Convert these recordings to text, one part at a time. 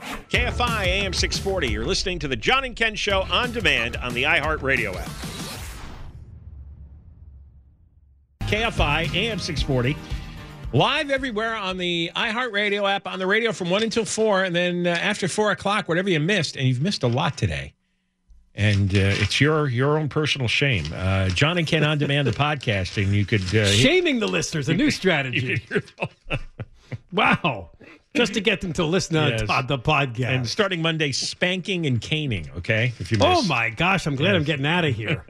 KFI AM 640. You're listening to the John and Ken Show on demand on the iHeartRadio app. KFI AM 640. Live everywhere on the iHeartRadio app, on the radio from 1 until 4, and then uh, after 4 o'clock, whatever you missed, and you've missed a lot today. And uh, it's your your own personal shame. Uh, John and Ken on demand the podcasting. You could uh, shaming the listeners, a new strategy. wow just to get them to listen yes. to the podcast. And starting Monday, spanking and caning. Okay, if you miss. Oh my gosh, I'm glad yes. I'm getting out of here.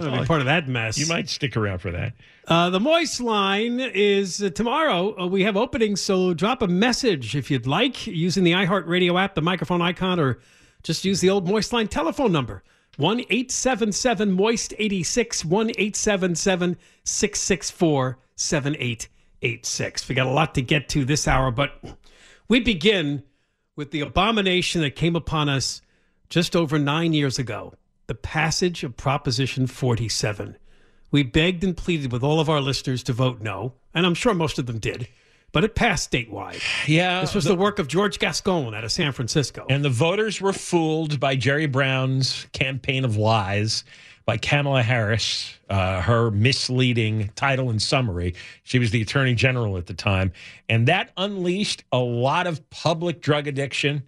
I'll be part of that mess. You might stick around for that. Uh, the Moist line is uh, tomorrow. Uh, we have openings, so drop a message if you'd like using the iHeartRadio app, the microphone icon, or just use the old Moist line telephone number 1 877 Moist 86 1 877 664 886. We got a lot to get to this hour, but we begin with the abomination that came upon us just over nine years ago the passage of Proposition 47. We begged and pleaded with all of our listeners to vote no, and I'm sure most of them did. But it passed statewide. Yeah. This was the, the work of George Gascon out of San Francisco. And the voters were fooled by Jerry Brown's campaign of lies by Kamala Harris, uh, her misleading title and summary. She was the attorney general at the time. And that unleashed a lot of public drug addiction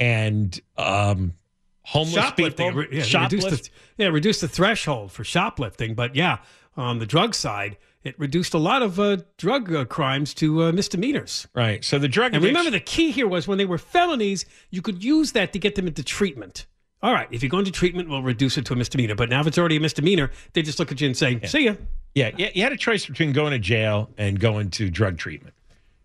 and um, homeless shoplifting. people. Yeah, Shoplift. reduced the, yeah, reduced the threshold for shoplifting. But yeah, on the drug side, it reduced a lot of uh, drug uh, crimes to uh, misdemeanors. Right. So the drug. And remember, the key here was when they were felonies, you could use that to get them into treatment. All right, if you go into treatment, we'll reduce it to a misdemeanor. But now, if it's already a misdemeanor, they just look at you and say, yeah. "See ya." Yeah, you had a choice between going to jail and going to drug treatment,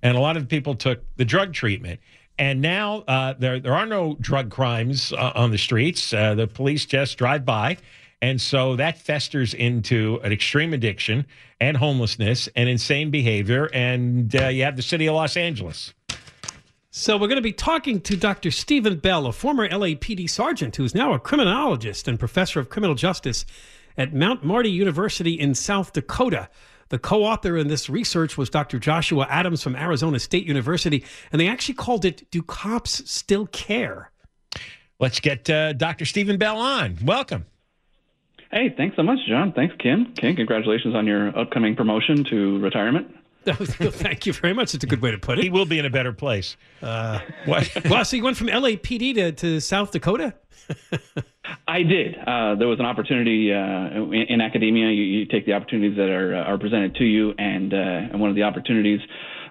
and a lot of people took the drug treatment. And now uh, there there are no drug crimes uh, on the streets. Uh, the police just drive by, and so that festers into an extreme addiction and homelessness and insane behavior. And uh, you have the city of Los Angeles. So we're going to be talking to Dr. Stephen Bell, a former LAPD sergeant who's now a criminologist and professor of criminal justice at Mount Marty University in South Dakota. The co author in this research was Dr. Joshua Adams from Arizona State University, and they actually called it Do Cops Still Care? Let's get uh, Dr. Stephen Bell on. Welcome. Hey, thanks so much, John. Thanks, Ken. Ken, congratulations on your upcoming promotion to retirement. Thank you very much. It's a good way to put it. He will be in a better place. Uh, what? well, so you went from LAPD to, to South Dakota? I did. Uh, there was an opportunity uh, in, in, academia. You, you, take the opportunities that are, uh, are presented to you, and, uh, and one of the opportunities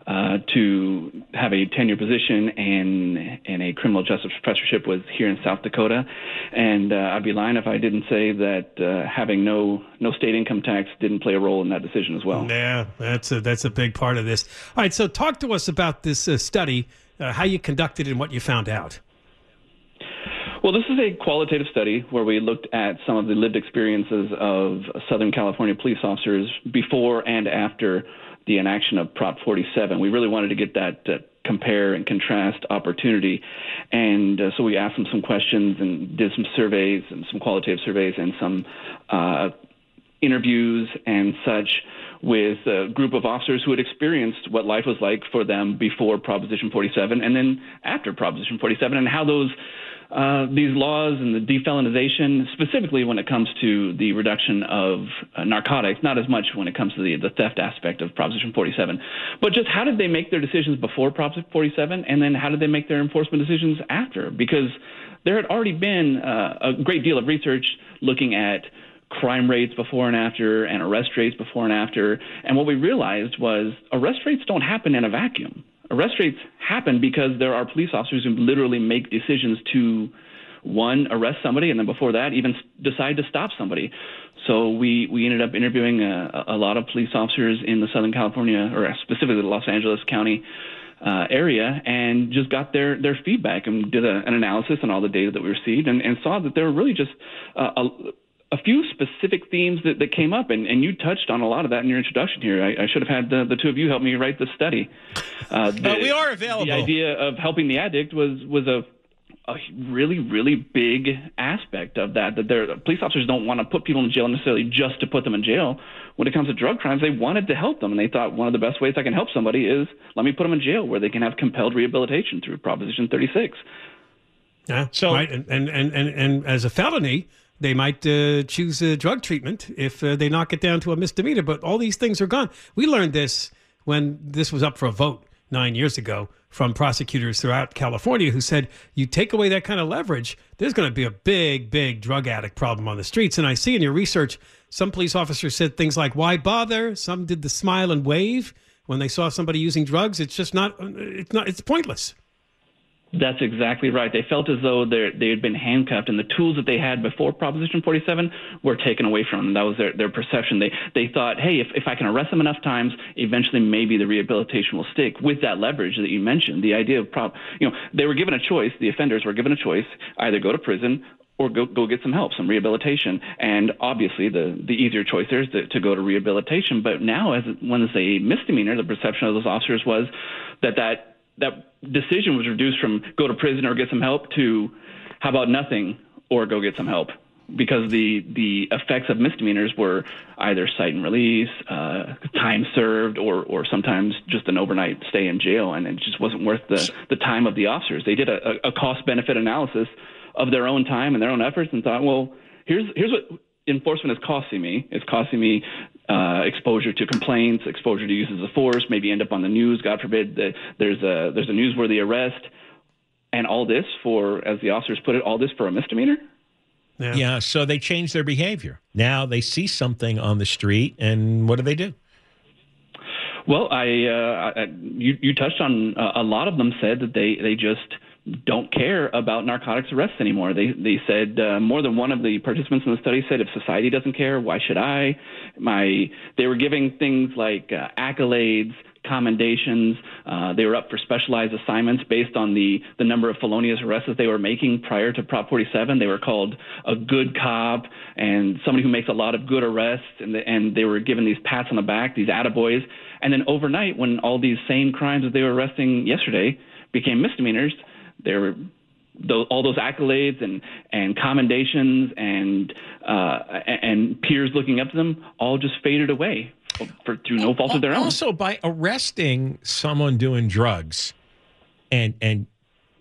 uh, to have a tenure position and and a criminal justice professorship was here in South Dakota, and uh, I'd be lying if I didn't say that uh, having no no state income tax didn't play a role in that decision as well. Yeah, that's a that's a big part of this. All right, so talk to us about this uh, study, uh, how you conducted it, and what you found out. Well, this is a qualitative study where we looked at some of the lived experiences of Southern California police officers before and after the inaction of Prop 47. We really wanted to get that uh, compare and contrast opportunity. And uh, so we asked them some questions and did some surveys and some qualitative surveys and some uh, interviews and such with a group of officers who had experienced what life was like for them before Proposition 47 and then after Proposition 47 and how those uh, these laws and the defelonization, specifically when it comes to the reduction of uh, narcotics, not as much when it comes to the, the theft aspect of Proposition 47, but just how did they make their decisions before Proposition 47, and then how did they make their enforcement decisions after? Because there had already been uh, a great deal of research looking at crime rates before and after and arrest rates before and after. And what we realized was arrest rates don't happen in a vacuum arrest rates happen because there are police officers who literally make decisions to one arrest somebody and then before that even decide to stop somebody. So we we ended up interviewing a, a lot of police officers in the southern california or specifically the los angeles county uh, area and just got their their feedback and did a, an analysis on all the data that we received and, and saw that there were really just uh, a, a few specific themes that, that came up, and, and you touched on a lot of that in your introduction here. I, I should have had the, the two of you help me write the study. Uh, the, uh, we are available. The idea of helping the addict was was a a really, really big aspect of that. That their police officers don't want to put people in jail necessarily just to put them in jail. When it comes to drug crimes, they wanted to help them, and they thought one of the best ways I can help somebody is let me put them in jail where they can have compelled rehabilitation through Proposition 36. Yeah. So right, and and and and, and as a felony they might uh, choose a drug treatment if uh, they knock it down to a misdemeanor, but all these things are gone. We learned this when this was up for a vote nine years ago from prosecutors throughout California who said, you take away that kind of leverage, there's going to be a big, big drug addict problem on the streets. And I see in your research, some police officers said things like, why bother? Some did the smile and wave when they saw somebody using drugs. It's just not, it's not, it's pointless. That's exactly right. They felt as though they had been handcuffed, and the tools that they had before Proposition 47 were taken away from them. That was their, their perception. They they thought, hey, if, if I can arrest them enough times, eventually maybe the rehabilitation will stick. With that leverage that you mentioned, the idea of prop, you know, they were given a choice. The offenders were given a choice: either go to prison or go go get some help, some rehabilitation. And obviously, the the easier choice there is to, to go to rehabilitation. But now, as when it's a misdemeanor, the perception of those officers was that that that decision was reduced from go to prison or get some help to how about nothing or go get some help because the the effects of misdemeanors were either cite and release, uh, time served, or or sometimes just an overnight stay in jail, and it just wasn't worth the the time of the officers. They did a, a cost benefit analysis of their own time and their own efforts, and thought, well, here's here's what enforcement is costing me. It's costing me uh, exposure to complaints, exposure to uses of force, maybe end up on the news. God forbid that there's a there's a newsworthy arrest, and all this for, as the officers put it, all this for a misdemeanor. Yeah. yeah. So they change their behavior. Now they see something on the street, and what do they do? Well, I, uh, I you, you touched on uh, a lot of them said that they they just don't care about narcotics arrests anymore. They they said uh, more than one of the participants in the study said if society doesn't care, why should I? My they were giving things like uh, accolades, commendations. Uh, they were up for specialized assignments based on the the number of felonious arrests that they were making prior to Prop 47. They were called a good cop and somebody who makes a lot of good arrests, and the, and they were given these pats on the back, these attaboys. And then overnight, when all these same crimes that they were arresting yesterday became misdemeanors there were those, all those accolades and, and commendations and uh, and peers looking up to them all just faded away for, through no fault of their own. Also, by arresting someone doing drugs and and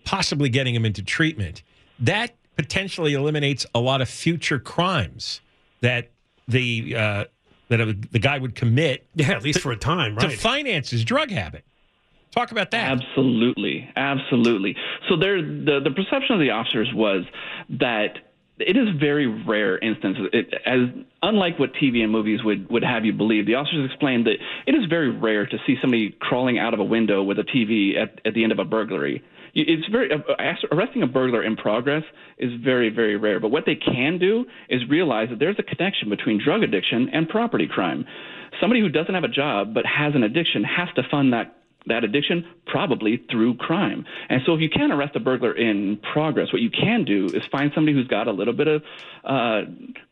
possibly getting them into treatment, that potentially eliminates a lot of future crimes that the uh, that it, the guy would commit. Yeah, at least to, for a time, right? To finance his drug habit. Talk about that. Absolutely, absolutely. So there, the the perception of the officers was that it is very rare instances. It, as unlike what TV and movies would would have you believe, the officers explained that it is very rare to see somebody crawling out of a window with a TV at, at the end of a burglary. It's very arresting a burglar in progress is very very rare. But what they can do is realize that there's a connection between drug addiction and property crime. Somebody who doesn't have a job but has an addiction has to fund that that addiction? Probably through crime. And so if you can't arrest a burglar in progress, what you can do is find somebody who's got a little bit of uh,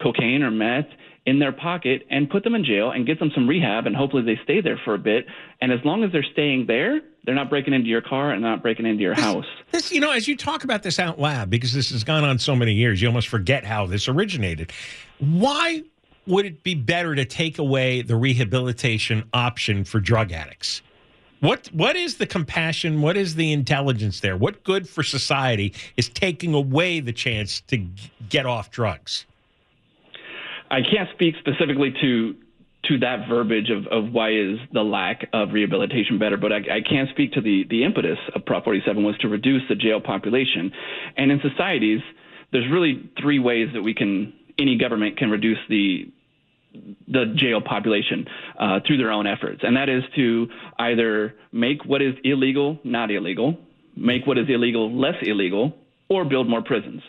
cocaine or meth in their pocket and put them in jail and get them some rehab and hopefully they stay there for a bit. And as long as they're staying there, they're not breaking into your car and not breaking into your this, house. This, you know, as you talk about this out loud, because this has gone on so many years, you almost forget how this originated. Why would it be better to take away the rehabilitation option for drug addicts? What what is the compassion? What is the intelligence there? What good for society is taking away the chance to get off drugs? I can't speak specifically to to that verbiage of, of why is the lack of rehabilitation better, but I, I can speak to the the impetus of Prop 47 was to reduce the jail population, and in societies, there's really three ways that we can any government can reduce the the jail population uh, through their own efforts, and that is to either make what is illegal not illegal, make what is illegal less illegal, or build more prisons.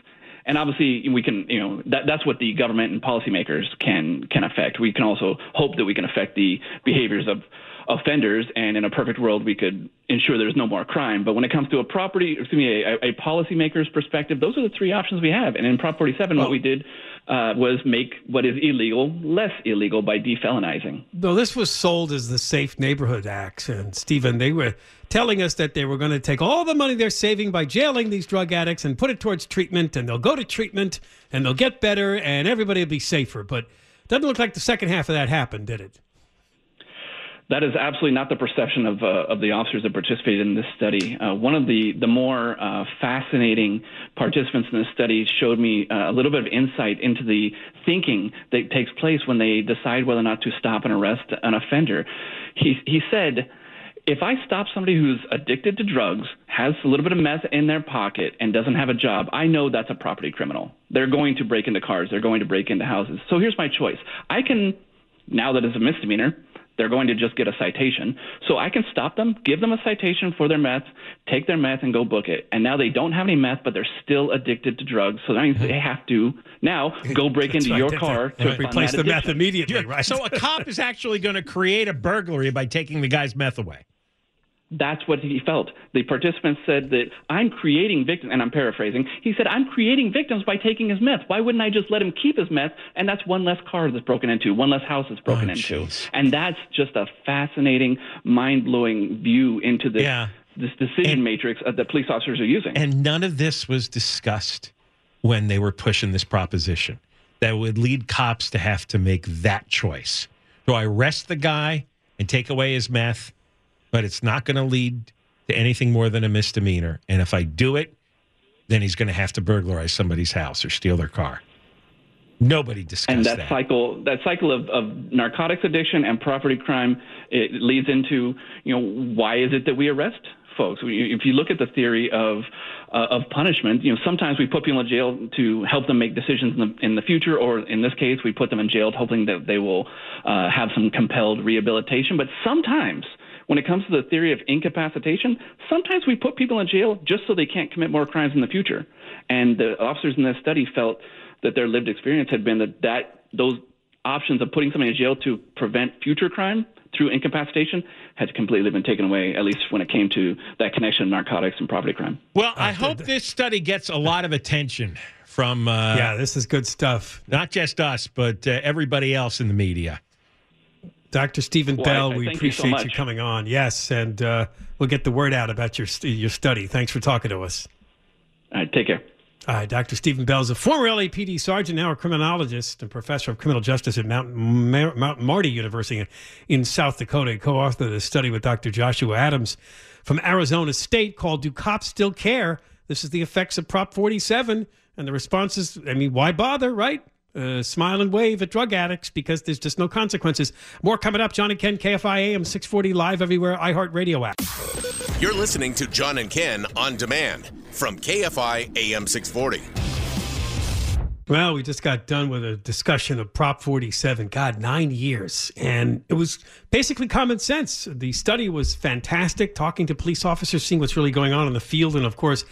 And obviously, we can, you know, that, that's what the government and policymakers can can affect. We can also hope that we can affect the behaviors of offenders, and in a perfect world, we could ensure there's no more crime. But when it comes to a property, excuse me, a, a policymaker's perspective, those are the three options we have. And in Prop 47, what we did uh, was make what is illegal less illegal by defelonizing. Though this was sold as the Safe Neighborhood Act, and Stephen, they were telling us that they were going to take all the money they're saving by jailing these drug addicts and put it towards treatment, and they'll go to treatment and they'll get better, and everybody will be safer. But doesn't look like the second half of that happened, did it? That is absolutely not the perception of, uh, of the officers that participated in this study. Uh, one of the, the more uh, fascinating participants in this study showed me uh, a little bit of insight into the thinking that takes place when they decide whether or not to stop and arrest an offender. He, he said, if I stop somebody who's addicted to drugs, has a little bit of meth in their pocket, and doesn't have a job, I know that's a property criminal. They're going to break into cars, they're going to break into houses. So here's my choice. I can, now that it's a misdemeanor, they're going to just get a citation. So I can stop them, give them a citation for their meth, take their meth, and go book it. And now they don't have any meth, but they're still addicted to drugs. So that means they have to now go break into right. your car to, to replace the addiction. meth immediately. Right. So a cop is actually going to create a burglary by taking the guy's meth away. That's what he felt. The participants said that I'm creating victims, and I'm paraphrasing. He said, I'm creating victims by taking his meth. Why wouldn't I just let him keep his meth? And that's one less car that's broken into, one less house that's broken Oh, into. jeez. And that's just a fascinating, mind blowing view into this, Yeah. this decision matrix uh, that police officers are using. And none of this was discussed when they were pushing this proposition that would lead cops to have to make that choice. Do I arrest the guy and take away his meth, but it's not going to lead to anything more than a misdemeanor? And if I do it, then he's going to have to burglarize somebody's house or steal their car. Nobody discussed and that, that. cycle that cycle of, of narcotics addiction and property crime it leads into you know why is it that we arrest folks We- if you look at the theory of uh, of punishment you know sometimes we put people in jail to help them make decisions in the, in the future or in this case we put them in jail hoping that they will uh, have some compelled rehabilitation but sometimes when it comes to the theory of incapacitation, sometimes we put people in jail just so they can't commit more crimes in the future. And the officers in this study felt that their lived experience had been that, that those options of putting somebody in jail to prevent future crime through incapacitation had completely been taken away, at least when it came to that connection of narcotics and property crime. Well, I hope this study gets a lot of attention from uh, yeah, this is good stuff. not just us, but uh, everybody else in the media. Dr. Stephen Well, Bell, I we thank you so appreciate you, coming on. Yes, and uh, we'll get the word out about your your study. Thanks for talking to us. All right, take care. All right, Dr. Stephen Bell is a former LAPD sergeant, now a criminologist and professor of criminal justice at Mount, Mar- Mount Marty University in, in South Dakota. He co-authored a study with Dr. Joshua Adams from Arizona State called "Do Cops Still Care?" This is the effects of Prop 47 and the responses. I mean, why bother, right? Uh, smile and wave at drug addicts because there's just no consequences. More coming up. John and Ken, KFI AM 640 live everywhere, iHeartRadio app. You're listening to John and Ken on demand from KFI AM 640. Well, we just got done with a discussion of Prop 47. God, nine years. And it was basically common sense. The study was fantastic, talking to police officers, seeing what's really going on in the field. And of course,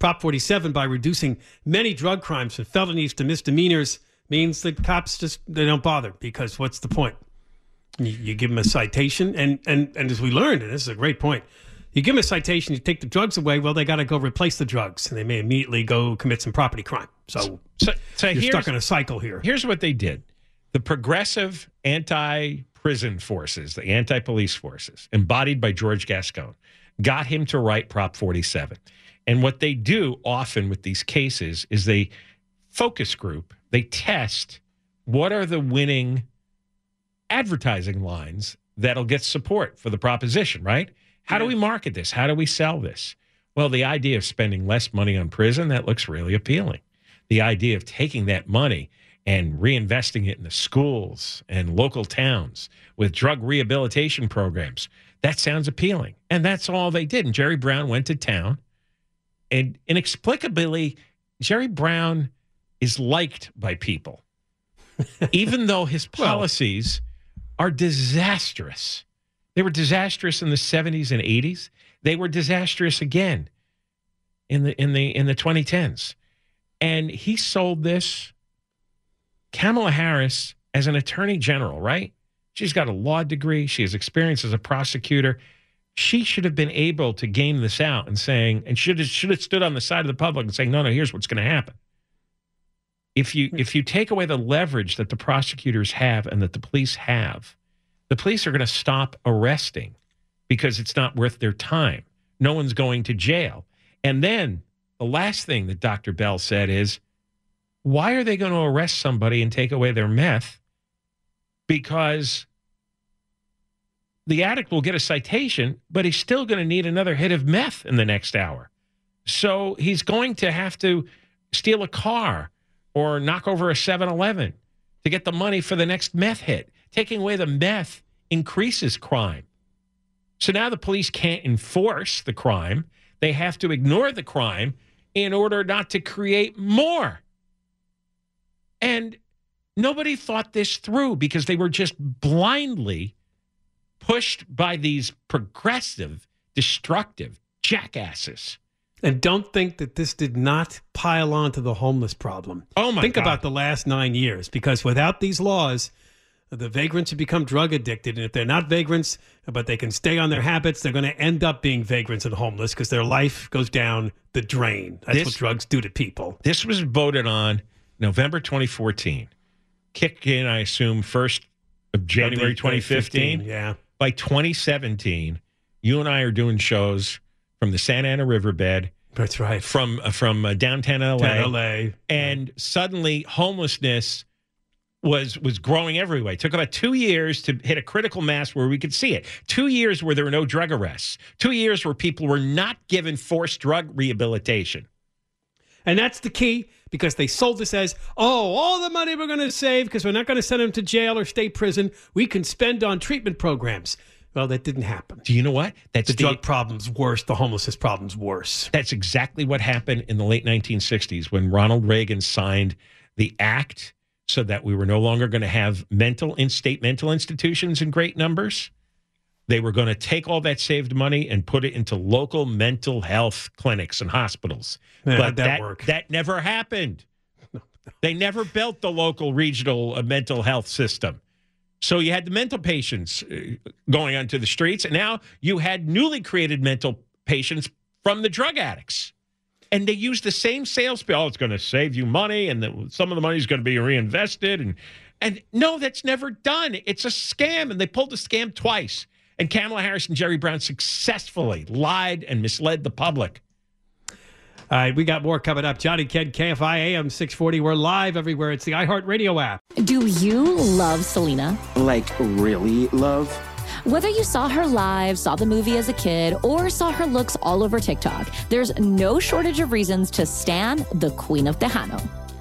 Prop 47, by reducing many drug crimes from felonies to misdemeanors, means the cops just they don't bother because what's the point? You, you give them a citation, and, and, and as we learned, and this is a great point, you give them a citation, you take the drugs away, well, they got to go replace the drugs, and they may immediately go commit some property crime. So, so, so you're stuck in a cycle here. Here's what they did the progressive anti prison forces, the anti police forces, embodied by George Gascon, got him to write Prop 47. And what they do often with these cases is they focus group, they test what are the winning advertising lines that'll get support for the proposition, right? How do we market this? How do we sell this? Well, the idea of spending less money on prison, that looks really appealing. The idea of taking that money and reinvesting it in the schools and local towns with drug rehabilitation programs, that sounds appealing. And that's all they did. And Jerry Brown went to town. And inexplicably, Jerry Brown is liked by people, even though his policies are disastrous. They were disastrous in the 70s and 80s. They were disastrous again in the in the in the 2010s. And he sold this Kamala Harris as an attorney general, right? She's got a law degree, she has experience as a prosecutor. She should have been able to game this out and saying, and should have should have stood on the side of the public and saying, no, no, here's what's going to happen. If you hmm. if you take away the leverage that the prosecutors have and that the police have, the police are going to stop arresting because it's not worth their time. No one's going to jail. And then the last thing that Dr. Bell said is, why are they going to arrest somebody and take away their meth? Because the addict will get a citation, but he's still going to need another hit of meth in the next hour. So he's going to have to steal a car or knock over a 7 Eleven to get the money for the next meth hit. Taking away the meth increases crime. So now the police can't enforce the crime. They have to ignore the crime in order not to create more. And nobody thought this through because they were just blindly pushed by these progressive, destructive jackasses. And don't think that this did not pile onto the homeless problem. Oh my Think God. about the last nine years, because without these laws, the vagrants have become drug addicted. And if they're not vagrants, but they can stay on their habits, they're going to end up being vagrants and homeless because their life goes down the drain. That's This- what drugs do to people. This was voted on November 2014. Kick in, I assume, 1st of January 2015. Uh, yeah. By 2017, you and I are doing shows from the Santa Ana riverbed. That's right. From uh, from uh, downtown LA. Down LA. And suddenly homelessness was was growing everywhere. It took about two years to hit a critical mass where we could see it. Two years where there were no drug arrests. Two years where people were not given forced drug rehabilitation. And that's the key because they sold this as, oh, all the money we're going to save because we're not going to send them to jail or state prison, we can spend on treatment programs. Well, that didn't happen. Do you know what? That's the drug problem's worse. The homelessness problem's worse. That's exactly what happened in the late 1960s when Ronald Reagan signed the act so that we were no longer going to have mental in state mental institutions in great numbers. They were going to take all that saved money and put it into local mental health clinics and hospitals. Yeah, but that that, work? that never happened. They never built the local regional uh, mental health system. So you had the mental patients uh, going onto the streets, and now you had newly created mental patients from the drug addicts. And they use the same sales bill. Oh, it's going to save you money, and the, some of the money is going to be reinvested. And and no, that's never done. It's a scam, and they pulled the scam twice. And Kamala Harris and Jerry Brown successfully lied and misled the public. All right, we got more coming up. Johnny Ken, KFI AM 640. We're live everywhere. It's the iHeartRadio app. Do you love Selena? Like, really love? Whether you saw her live, saw the movie as a kid, or saw her looks all over TikTok, there's no shortage of reasons to stan the Queen of Tejano.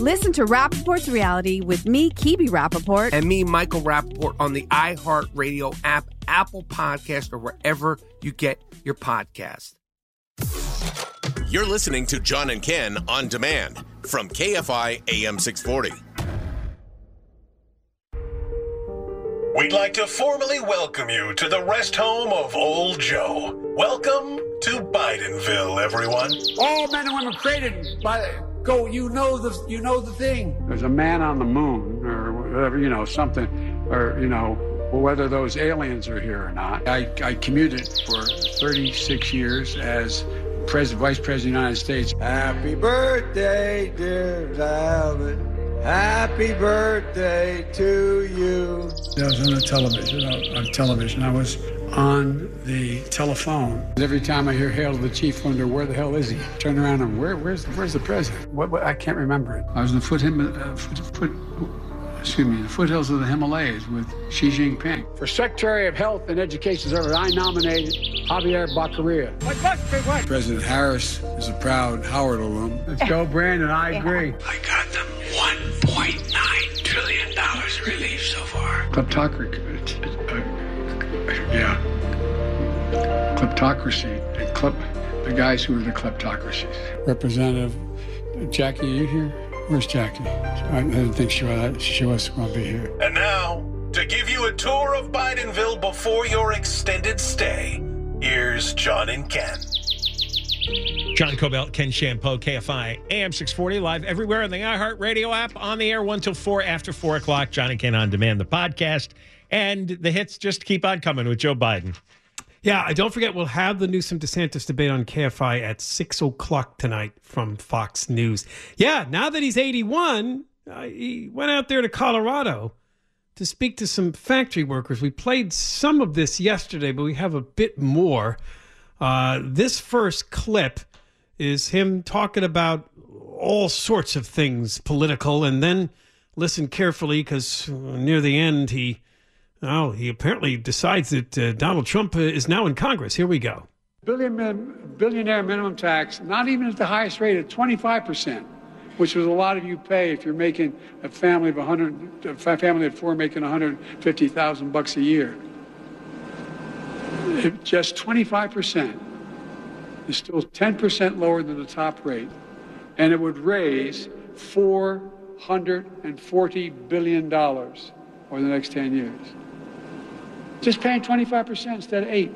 Listen to Rapaport's reality with me, Kibi Rapaport. and me, Michael Rapaport, on the iHeartRadio app, Apple Podcast, or wherever you get your podcast. You're listening to John and Ken on demand from KFI AM 640. We'd like to formally welcome you to the rest home of Old Joe. Welcome to Bidenville, everyone. All men and women created by go. You know the you know the thing. There's a man on the moon or whatever you know something, or you know whether those aliens are here or not. I, I commuted for 36 years as President, Vice President of the United States. Happy birthday, dear Valen. Happy birthday to you. I was on the television, on, on television. I was on the telephone. Every time I hear hail to the chief, wonder where the hell is he? Turn around and where, where's, where's the president? What, what, I can't remember it. I was in the foot, him, uh, foot, foot, excuse me, the foothills of the Himalayas with Xi Jinping. For Secretary of Health and Education Service, I nominated Javier Baccaria. President Harris is a proud Howard alum. Let's go, Brandon. I agree. I got them $1.9 trillion relief so far. Kleptocracy. Yeah. Kleptocracy. And klep, the guys who are the kleptocracies. Representative Jackie, are you here? Where's Jackie? I didn't think she was, she was going to be here. And now, to give you a tour of Bidenville before your extended stay, here's John and Ken. John Kobylt, Ken Chiampou, KFI, AM 640, live everywhere on the iHeartRadio app, on the air 1 till 4 after 4 o'clock. John and Ken on demand, the podcast. And the hits just keep on coming with Joe Biden. Yeah, and don't forget, we'll have the Newsom DeSantis debate on KFI at 6 o'clock tonight from Fox News. Yeah, now that he's 81, uh, he went out there to Colorado to speak to some factory workers. We played some of this yesterday, but we have a bit more. Uh, this first clip is him talking about all sorts of things political, and then listen carefully because near the end he, oh, he apparently decides that uh, Donald Trump uh, is now in Congress. Here we go. Billion min, billionaire minimum tax, not even at the highest rate of 25%, which was a lot of you pay if you're making a family of 100, a family of four making 150,000 bucks a year. If just 25% is still 10% lower than the top rate, and it would raise 440 billion dollars over the next 10 years. Just paying 25% instead of 8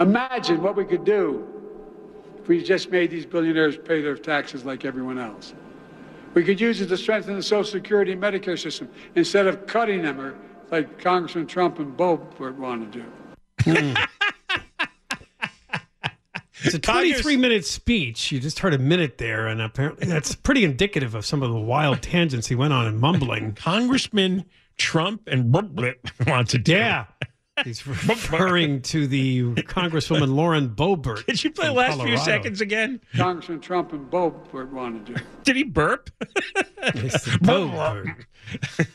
Imagine what we could do if we just made these billionaires pay their taxes like everyone else. We could use it to strengthen the Social Security and Medicare system instead of cutting them or like Congressman Trump and Bo want to do. It's a 23 minute speech. You just heard a minute there, and apparently that's pretty indicative of some of the wild tangents he went on and mumbling. Congressman Trump and want to do. Yeah. He's referring to the Congresswoman Lauren Boebert. Did you play the from last few seconds again? Congressman Trump and Bo want to do. Did he burp? It's Boebert.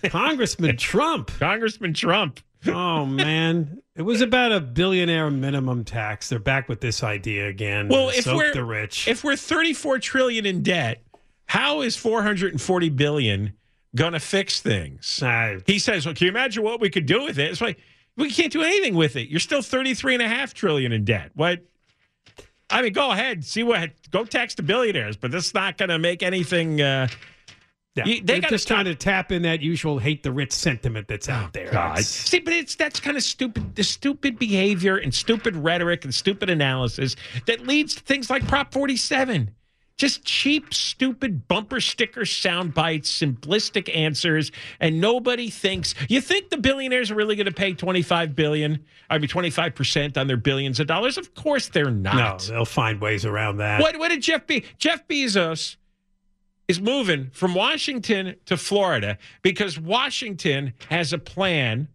Congressman Trump. Congressman Trump. Oh man, it was about a billionaire minimum tax. They're back with this idea again. Well, if Soak we're the rich, if we're 34 trillion in debt, how is 440 billion going to fix things? he says, "Well, can you imagine what we could do with it?" It's like we can't do anything with it. You're still 33 and a half trillion in debt. What? I mean, go ahead, see what go tax the billionaires, but this is not going to make anything. Uh, yeah, you- they they're got just trying to tap in that usual hate the rich sentiment that's out there. God. It's- See, but it's that's kind of stupid. The stupid behavior and stupid rhetoric and stupid analysis that leads to things like Prop 47. Just cheap, stupid bumper sticker sound bites, simplistic answers, and nobody thinks. You think the billionaires are really going to pay 25 billion? I mean, 25 percent on their billions of dollars? Of course they're not. no, they'll find ways around that. What, what did Jeff Be? Jeff Bezos is moving from Washington to Florida because Washington has a plan,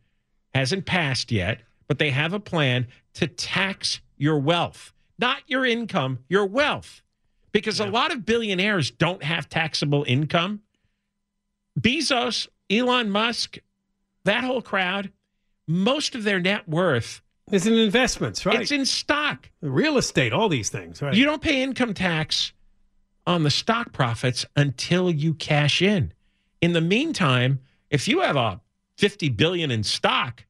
hasn't passed yet, but they have a plan to tax your wealth, not your income, your wealth. Because a lot of billionaires don't have taxable income. Bezos, Elon Musk, that whole crowd, most of their net worth is in investments, right? It's in stock. Real estate, all these things, right? You don't pay income tax on the stock profits until you cash in. In the meantime, if you have a 50 billion in stock,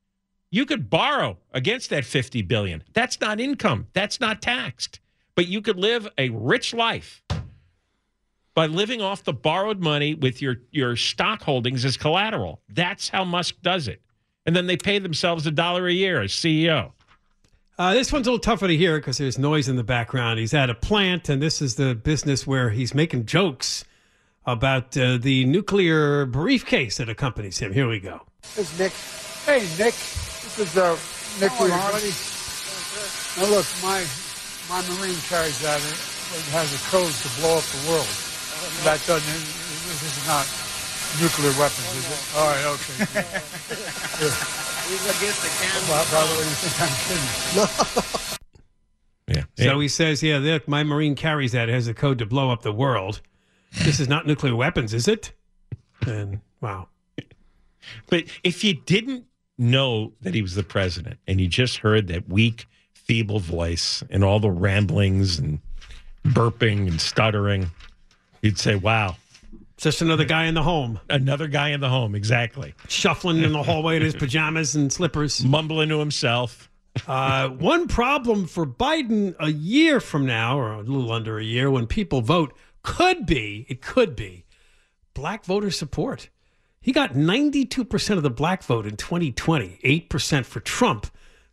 you could borrow against that 50 billion. That's not income. That's not taxed. But you could live a rich life by living off the borrowed money with your your stock holdings as collateral. That's how Musk does it. And then they pay themselves a dollar a year as CEO. Uh, this one's a little tougher to hear because there's noise in the background. He's at a plant, and this is the business where he's making jokes about uh, the nuclear briefcase that accompanies him. Here we go. This is Nick. Hey, Nick. This is uh, Nick How are you, Leon. buddy? Now, look, my my Marine carries that. It has a code to blow up the world. That doesn't. This is not nuclear weapons, is it? All right. Okay. He's against the camera. By, by the way, you think I'm kidding? Yeah. So he says, "Yeah, look, my Marine carries that. It has a code to blow up the world. This is not nuclear weapons, is it?" And wow. But if you didn't know that he was the president and you just heard that weak, feeble voice and all the ramblings and burping and stuttering, you'd say, wow. It's Just another guy in the home. Another guy in the home, exactly. Shuffling in the hallway in his pajamas and slippers. Mumbling to himself. Uh, one problem for Biden a year from now, or a little under a year, when people vote, could be, it could be, black voter support. He got 92% of the black vote in 2020, 8% for Trump.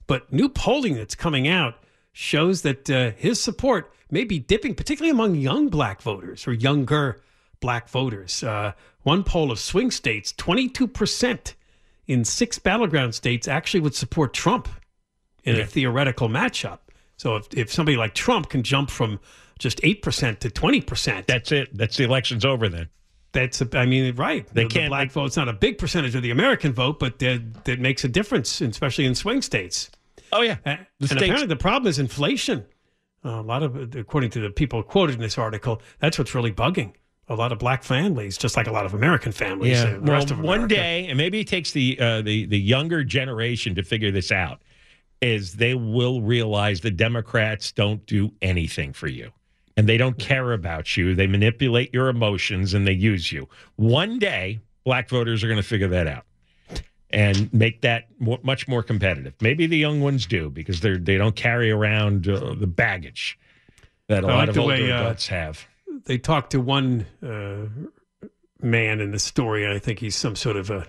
But new polling that's coming out shows that uh, his support may be dipping, particularly among young black voters or younger black voters. Uh, one poll of swing states, 22% in six battleground states actually would support Trump in a theoretical matchup. So if, if somebody like Trump can jump from just 8% to 20%. That's it. That's the election's over then. That's, a, I mean, right. They the, the can't- black vote's not a big percentage of the American vote, but that, that makes a difference, especially in swing states. Oh, yeah. And, The states- apparently the problem is inflation. Uh, a lot of, according to the people quoted in this article, that's what's really bugging a lot of black families, just like a lot of American families. Yeah. and the Well, rest of one day, and maybe it takes the uh, the the younger generation to figure this out, is they will realize the Democrats don't do anything for you, and they don't care about you. They manipulate your emotions and they use you. One day, black voters are going to figure that out and make that much more competitive. Maybe the young ones do because they they don't carry around uh, the baggage that a I lot like of older way, uh, adults have. they talked to one uh, man in the story, and I think he's some sort of a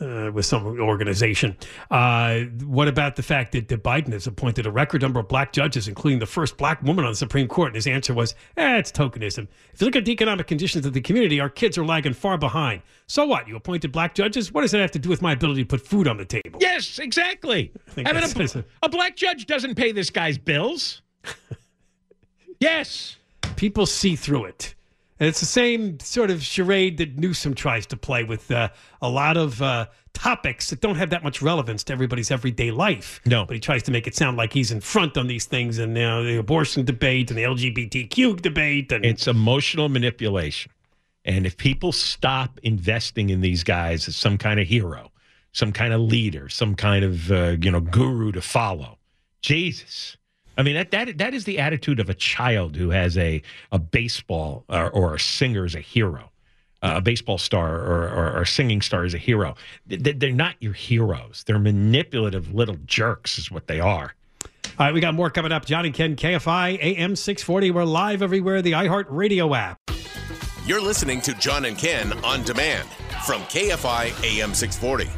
uh, with some organization. Uh, what about the fact that Biden has appointed a record number of black judges, including the first black woman on the Supreme Court? And his answer was, eh, it's tokenism. If you look at the economic conditions of the community, our kids are lagging far behind. So what? You appointed black judges? What does that have to do with my ability to put food on the table? Yes, exactly. Having that's- a, a black judge doesn't pay this guy's bills. yes. People see through it. And it's the same sort of charade that Newsom tries to play with uh, a lot of uh, topics that don't have that much relevance to everybody's everyday life. No. But he tries to make it sound like he's in front on these things and you know, the abortion debate and the LGBTQ debate. And It's emotional manipulation. And if people stop investing in these guys as some kind of hero, some kind of leader, some kind of uh, you know guru to follow, Jesus. I mean that that that is the attitude of a child who has a a baseball or, or a singer as a hero, uh, a baseball star or, or, or a singing star as a hero. They- They're not your heroes. They're manipulative little jerks, is what they are. All right, we got more coming up. John and Ken, KFI, AM 640. We're live everywhere, the iHeart Radio app. You're listening to John and Ken on demand from KFI AM 640.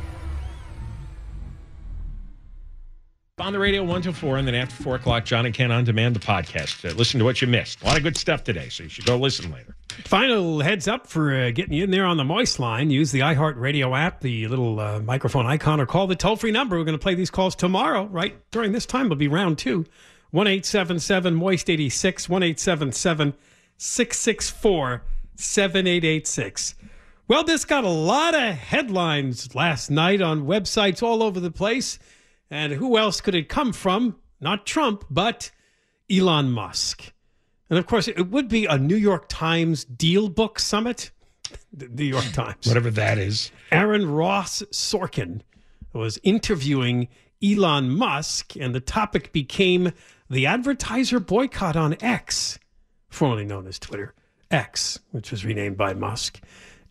On the radio, 1 to 4, and then after 4 o'clock, John and Ken on demand, the podcast. Uh, listen to what you missed. A lot of good stuff today, so you should go listen later. Final heads up for uh, getting you in there on the Moist line. Use the iHeartRadio app, the little uh, microphone icon, or call the toll free number. We're going to play these calls tomorrow, right during this time. It'll be round two. 1 877 Moist 86, 1 877 664 7886. Well, this got a lot of headlines last night on websites all over the place. And who else could it come from? Not Trump, but Elon Musk. And of course, it would be a New York Times DealBook Summit. The New York Times. Whatever that is. Aaron Ross Sorkin was interviewing Elon Musk, and the topic became the advertiser boycott on X, formerly known as Twitter, X, which was renamed by Musk.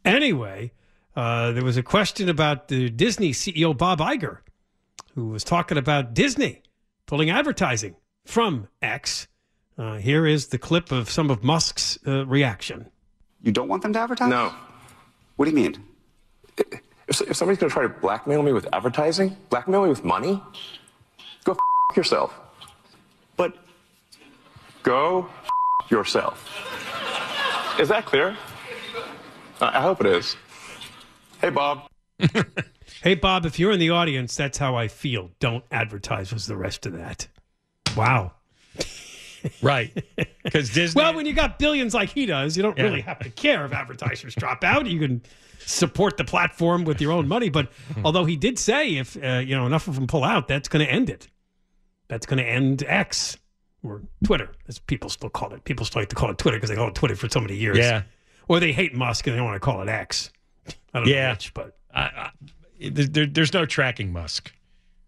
Anyway, uh, there was a question about the Disney CEO Bob Iger, who was talking about Disney pulling advertising from X. Uh, here is the clip of some of Musk's uh, reaction. You don't want them to advertise? No. What do you mean? If, if somebody's going to try to blackmail me with advertising, blackmail me with money, go f- yourself. But go f- yourself. Is that clear? I I hope it is. Hey, Bob. Hey, Bob, if you're in the audience, that's how I feel. Don't advertise was the rest of that. Wow. Right. Because Disney. Well, when you got billions like he does, you don't Yeah. really have to care if advertisers drop out. You can support the platform with your own money. But although he did say if uh, you know enough of them pull out, that's going to end it. That's going to end X or Twitter, as people still call it. People still like to call it Twitter because they call it Twitter for so many years. Yeah. Or they hate Musk and they want to call it X. I don't Yeah. know which, but I, I, there, there- there's no tracking Musk.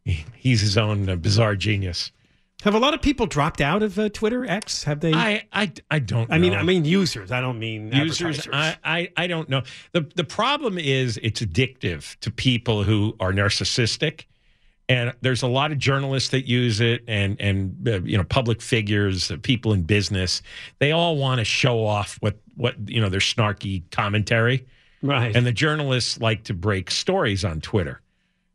He- He's his own uh, bizarre genius. have a lot of people dropped out of uh, Twitter X? Have they? I, I, I don't. I mean, know. I mean users. I don't mean users. I, I i don't know the the problem is it's addictive to people who are narcissistic and there's a lot of journalists that use it and and uh, you know public figures uh, people in business they all want to show off what what you know their snarky commentary right and the journalists like to break stories on twitter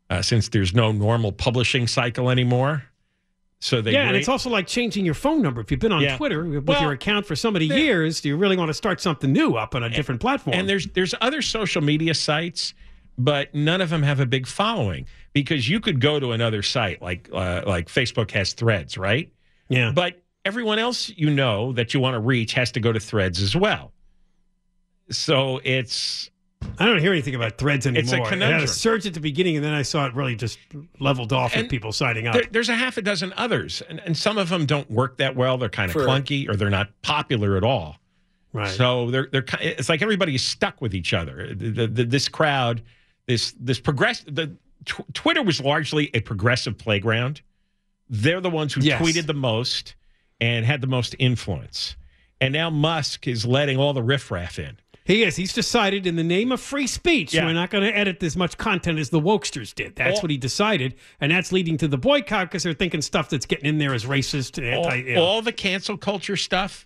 uh, since there's no normal publishing cycle anymore so they yeah, and it's also like changing your phone number. If you've been on Yeah. Twitter with Well, your account for so many years, do you really want to start something new up on a different platform? And there's there's other social media sites, but none of them have a big following because you could go to another site like uh, like Facebook has Threads, right? Yeah. But everyone else you know that you want to reach has to go to Threads as well. So it's I don't hear anything about Threads anymore. It's a It had a surge at the beginning, and then I saw it really just leveled off with people signing up. there, there's a half a dozen others, and, and some of them don't work that well. They're kind of For- clunky or they're not popular at all. Right. So they're they're it's like everybody's stuck with each other. The, the, this crowd, this this progress. The tw- Twitter was largely a progressive playground. They're the ones who Yes. tweeted the most and had the most influence. And now Musk is letting all the riffraff in. He is. He's decided in the name of free speech, Yeah. we're not going to edit as much content as the wokesters did. That's All- what he decided, and that's leading to the boycott because they're thinking stuff that's getting in there is racist. all, Anti, you know. all the cancel culture stuff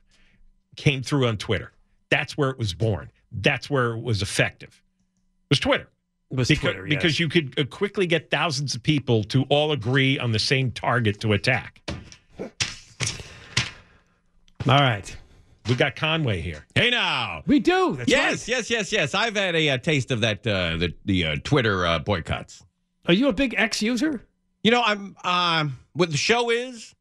came through on Twitter. That's where it was born. That's where it was effective. It was Twitter. was because, Twitter, yes. because you could uh, quickly get thousands of people to all agree on the same target to attack. All right. We got Conway here. Hey now. We do. That's yes, right. yes, yes, yes. I've had a, uh taste of that uh, the the uh, Twitter uh, boycotts. Are you a big X user? You know, I'm um what the show is.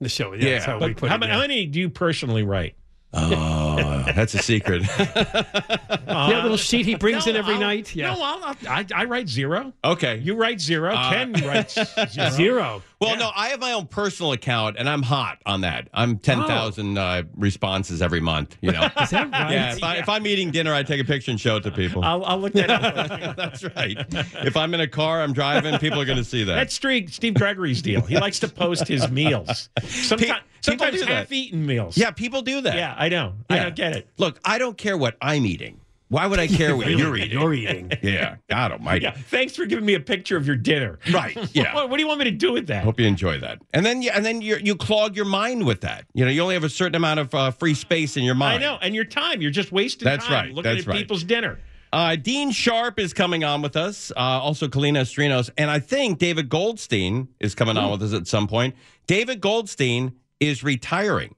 The show, yeah. that's how But we put how, it. how many do you personally write? Oh, that's a secret. that little sheet he brings in every I'll- night. Yeah. No, I'll, I'll, I, I write zero. Okay. You write zero. Uh, Ken writes zero. Zero. Well, no, I have my own personal account, and I'm hot on that. I'm ten thousand uh, responses every month. You know, Is that right? yeah. If, I, if I'm eating dinner, I take a picture and show it to people. I'll, I'll look that up. That's right. If I'm in a car, I'm driving, people are going to see that. That's Steve, Steve Gregory's deal. He likes to post his meals. Sometimes, sometimes do that. half-eaten meals. yeah, people do that. Yeah, I know. I don't get it. Look, I don't care what I'm eating. Why would I care what you're eating? You're eating. Yeah, God Almighty. Yeah, thanks for giving me a picture of your dinner. Right. Yeah. what, what do you want me to do with that? Hope you enjoy that. And then, you, and then you you clog your mind with that. You know, you only have a certain amount of uh, free space in your mind. I know, and your time. You're just wasting That's time right, looking that's at right. people's dinner. Uh, Dean Sharp is coming on with us. Uh, also, Kalina Estrinos. And I think David Goldstein is coming on with us at some point. David Goldstein is retiring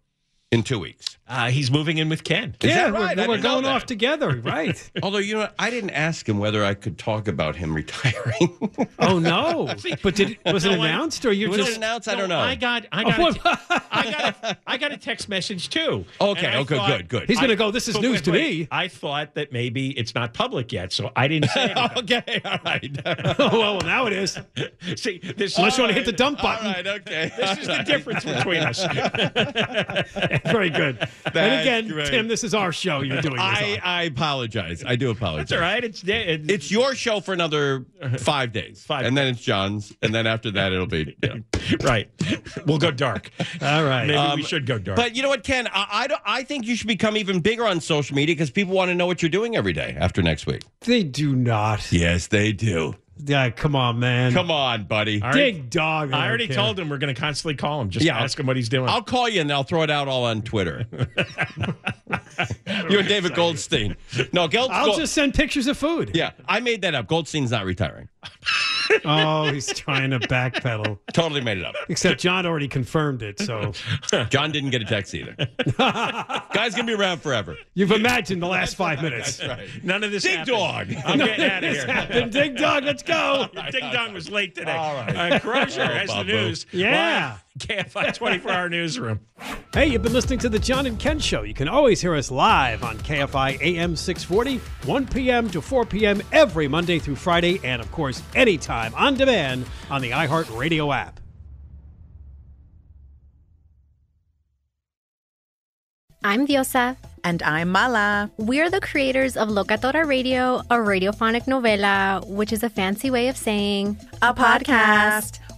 in two weeks. Uh, he's moving in with Ken. Is yeah, that right? We're, we're going off together, right? Although, you know? I didn't ask him whether I could talk about him retiring. oh no! But did was it No, I- announced or you Was it just? announced? I don't know. I got, I got, a, I got, a, I got a text message too. Okay, And I oh, good, thought- good, good. He's gonna go, "This is news wait, to wait. me." I thought that maybe it's not public yet, so I didn't say okay, all right. oh well, well, now it is. See, this Unless you all want to hit the dump button. right, okay. This is the difference between us. Very good. and again, great. Tim, this is our show. You're doing this I, on. I apologize. I do apologize. That's all right. It's, it's It's your show for another five days. Five And then it's John's. And then after that, it'll be. you know. right. We'll go dark. All right. Maybe Um, we should go dark. But you know what, Ken? I, I, don't- I think you should become even bigger on social media because people want to know what you're doing every day after next week. They do not. Yes, they do. Yeah, come on, man. Come on, buddy. All right. Dig dog. I already don't told him we're going to constantly call him. Just Yeah, ask him what he's doing. I'll call you and I'll throw it out all on Twitter. you and David Goldstein. No, Gold, I'll Gold- just send pictures of food. Yeah, I made that up. Goldstein's not retiring. Oh, he's trying to backpedal. Totally made it up. Except John already confirmed it. So John didn't get a text either. Guy's gonna be around forever. you've imagined the last five minutes. That's right. None of this Dig happened. dog. I'm getting out of This here. happened. Dig dog, let's go. Ding Dong was late today. All right. Uh, Crozier Oh, has the news. Yeah. Live, KFI 24 hour newsroom. Hey, you've been listening to the John and Ken Show. You can always hear us live on KFI AM 640, 1 p.m. to 4 p.m. every Monday through Friday, and of course, anytime on demand on the iHeartRadio app. I'm Diosa. And I'm Mala. We're the creators of Locatora Radio, a radiophonic novela, which is a fancy way of saying A podcast.